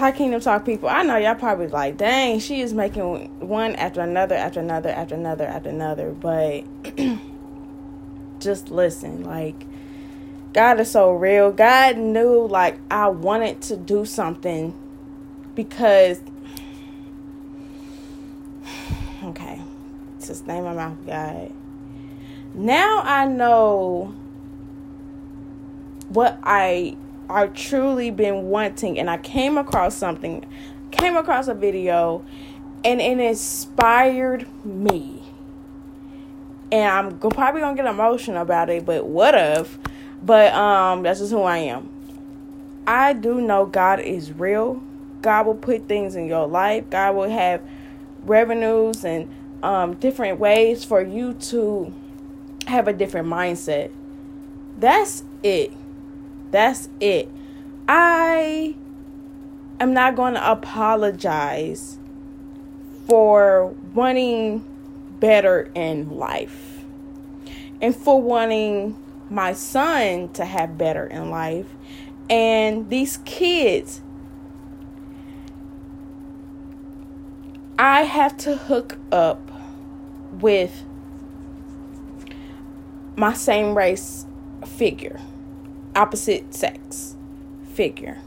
Hi Kingdom Talk people, I know y'all probably like, dang, she is making one after another, after another, after another, after another. But just listen, like, God is so real. God knew, like, I wanted to do something because, okay, just name my mouth, God. Now I know what I I truly been wanting and I came across something came across a video and it inspired me. And I'm probably gonna get emotional about it but what if but um that's just who I am. I do know God is real. God will put things in your life. God will have revenues and um different ways for you to have a different mindset. That's it that's it. I am not going to apologize for wanting better in life and for wanting my son to have better in life and these kids I have to hook up with my same race figure opposite sex figure.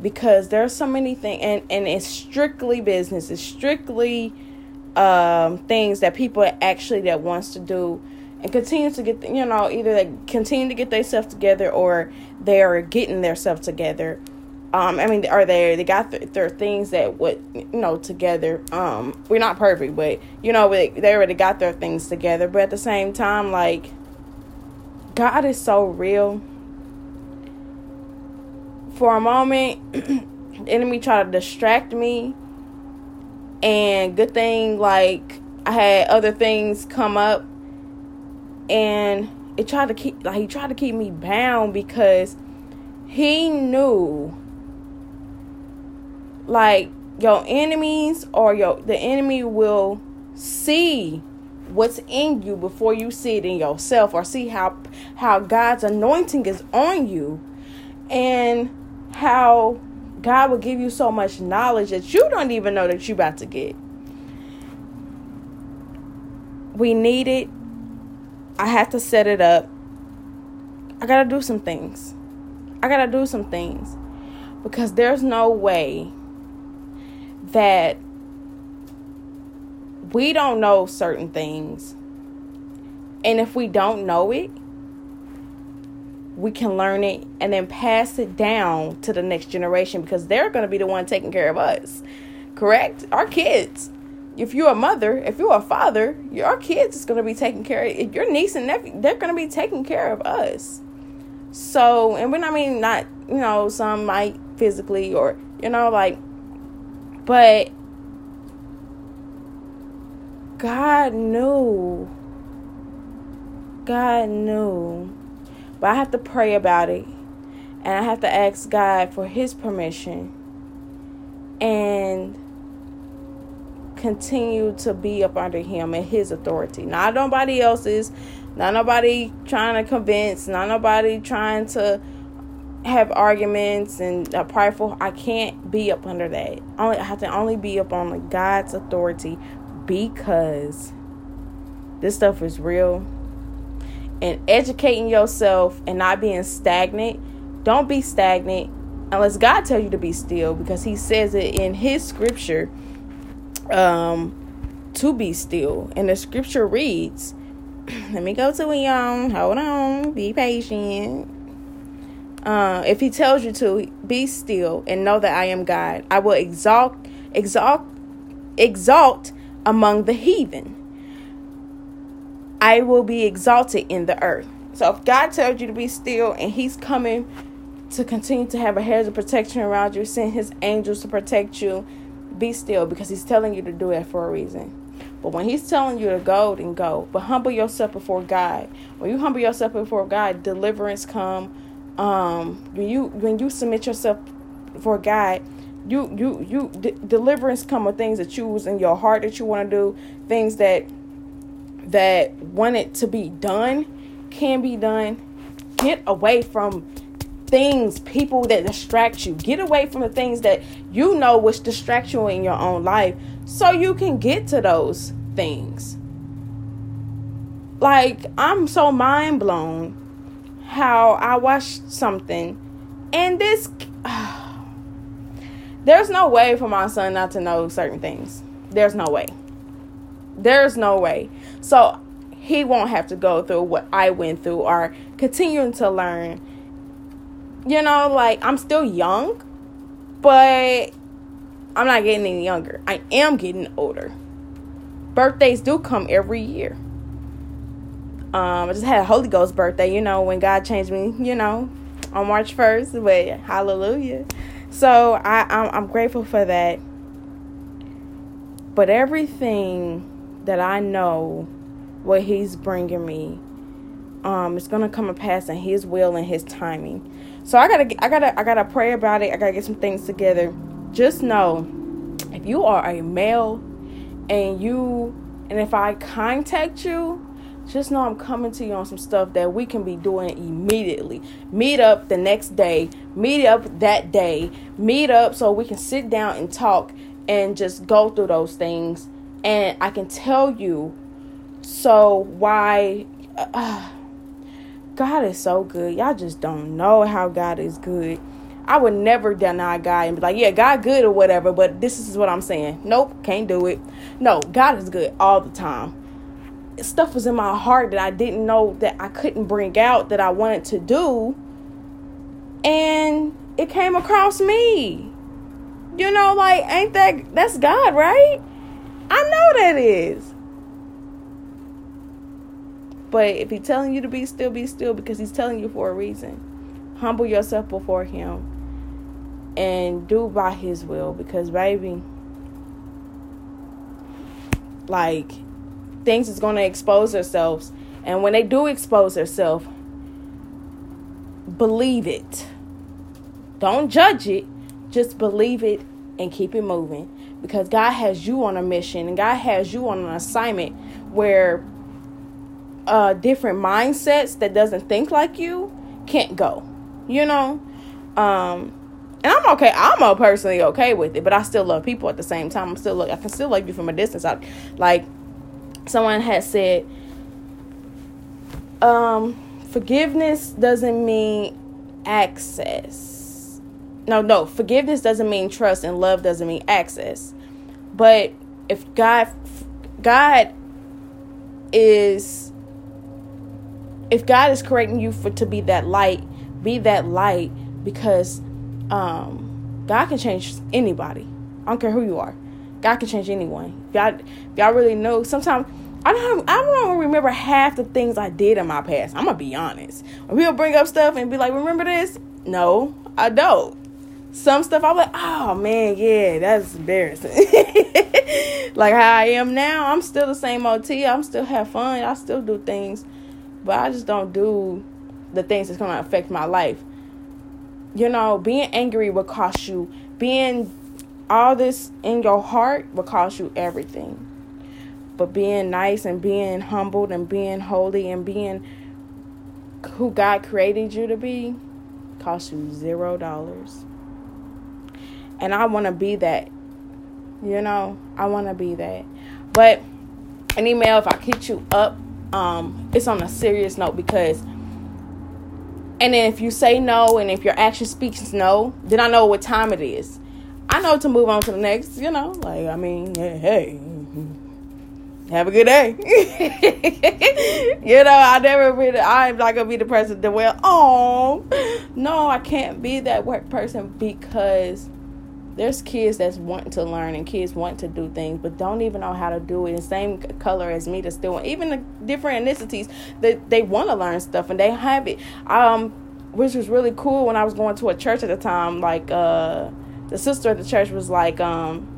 Because there's so many things and and it's strictly business. It's strictly um things that people actually that wants to do and continue to get you know either they continue to get themselves together or they're getting themselves together. Um i mean are they they got their, their things that would you know together. Um we're not perfect but you know they, they already got their things together. But at the same time like God is so real. For a moment, the enemy tried to distract me. And good thing, like, I had other things come up. And it tried to keep, like, he tried to keep me bound because he knew, like, your enemies or your, the enemy will see what's in you before you see it in yourself or see how how God's anointing is on you and how God will give you so much knowledge that you don't even know that you're about to get. We need it. I have to set it up. I got to do some things. I got to do some things because there's no way that we don't know certain things. And if we don't know it, we can learn it and then pass it down to the next generation because they're going to be the one taking care of us. Correct? Our kids. If you're a mother, if you're a father, your kids is going to be taking care of your niece and nephew. They're going to be taking care of us. So, and when I mean not, you know, some might physically or, you know, like, but God knew. God knew. But I have to pray about it. And I have to ask God for His permission. And continue to be up under Him and His authority. Not nobody else's. Not nobody trying to convince. Not nobody trying to have arguments and a prideful. I can't be up under that. Only I have to only be up on God's authority because this stuff is real. And educating yourself and not being stagnant. Don't be stagnant unless God tells you to be still because he says it in his scripture um to be still. And the scripture reads, let me go to it, y'all. Hold on. Be patient. Uh, if he tells you to, be still and know that I am God. I will exalt, exalt, exalt among the heathen. I will be exalted in the earth. So if God tells you to be still and He's coming to continue to have a hedge of protection around you, send His angels to protect you, be still because He's telling you to do it for a reason. But when He's telling you to go, then go. But humble yourself before God. When you humble yourself before God, deliverance come. Um, when you when you submit yourself before God, you you you deliverance come with things that you was in your heart that you want to do things that that want it to be done can be done get away from things, people that distract you. Get away from the things that you know which distract you in your own life so you can get to those things. Like, I'm so mind blown how I watched something and this. Uh, there's no way for my son not to know certain things. There's no way. There's no way. So he won't have to go through what I went through or continuing to learn. You know, like I'm still young, but I'm not getting any younger. I am getting older. Birthdays do come every year. Um, I just had a Holy Ghost birthday, you know, when God changed me, you know, on March 1st, but hallelujah. So I, I'm, I'm grateful for that. But everything that I know what He's bringing me, um, it's gonna come to pass in His will and His timing. So I gotta, I gotta, I gotta pray about it. I gotta get some things together. Just know, if you are a male, and you, and if I contact you, just know I'm coming to you on some stuff that we can be doing immediately. Meet up the next day, meet up that day, meet up so we can sit down and talk and just go through those things. And I can tell you so why uh, God is so good. Y'all just don't know how God is good. I would never deny God and be like, yeah, God good or whatever, but this is what I'm saying. Nope, can't do it. No, God is good all the time. Stuff was in my heart that I didn't know that I couldn't bring out that I wanted to do. And it came across me. You know, like, ain't that, that's God, right? I know that is. But if he's telling you to be still, be still because he's telling you for a reason. Humble yourself before him and do by his will because, baby, like, things is going to expose themselves. And when they do expose themselves, believe it. Don't judge it, just believe it and keep it moving because God has you on a mission and God has you on an assignment where uh, different mindsets that doesn't think like you can't go. You know, um, and I'm okay. I'm personally okay with it, but I still love people at the same time. I'm still look. I can still love you from a distance. I, like someone had said, um, forgiveness doesn't mean access no, no, forgiveness doesn't mean trust and love doesn't mean access. But if God God is if God is creating you for to be that light, be that light because um God can change anybody. I don't care who you are. God can change anyone. Y'all, if y'all really know, sometimes I don't I don't remember half the things I did in my past. I'm gonna be honest. When people bring up stuff and be like, "Remember this?" No, I don't some stuff I'm like, oh man, yeah, that's embarrassing. like how I am now, I'm still the same OT. I'm still have fun. I still do things, but I just don't do the things that's gonna affect my life. You know, being angry will cost you. Being all this in your heart will cost you everything. But being nice and being humbled and being holy and being who God created you to be costs you zero dollars. And I want to be that. You know, I want to be that. But an email, if I hit you up, um, it's on a serious note because. And then if you say no, and if your action speaks no, then I know what time it is. I know to move on to the next. You know, like I mean, hey, hey have a good day. you know, I never really, I'm not gonna be the person that well, oh, no, I can't be that work person because there's kids that's wanting to learn and kids want to do things but don't even know how to do it the same color as me that's still even the different ethnicities that they, they want to learn stuff and they have it um which was really cool when i was going to a church at the time like uh the sister of the church was like um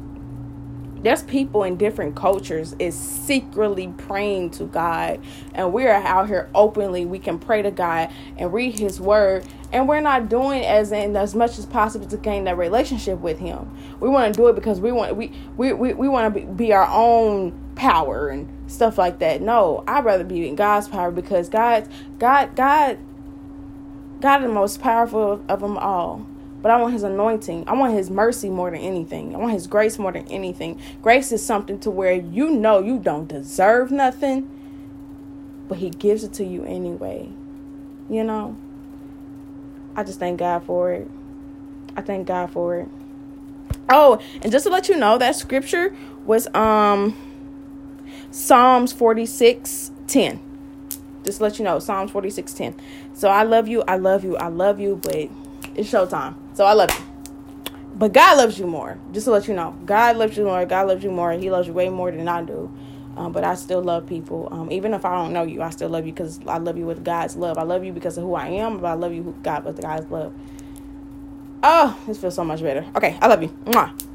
there's people in different cultures is secretly praying to God and we're out here openly we can pray to God and read his word and we're not doing as in as much as possible to gain that relationship with him. We want to do it because we want we we we, we want to be, be our own power and stuff like that. No, I'd rather be in God's power because God's God God God the most powerful of them all. But I want his anointing. I want his mercy more than anything. I want his grace more than anything. Grace is something to where you know you don't deserve nothing, but he gives it to you anyway. You know? I just thank God for it. I thank God for it. Oh, and just to let you know, that scripture was um Psalms 46 10. Just let you know, Psalms 46 10. So I love you, I love you, I love you, but it's showtime. So I love you. But God loves you more. Just to let you know. God loves you more. God loves you more. He loves you way more than I do. Um, but I still love people. Um, even if I don't know you, I still love you because I love you with God's love. I love you because of who I am, but I love you God with God's love. Oh, this feels so much better. Okay, I love you. Mwah.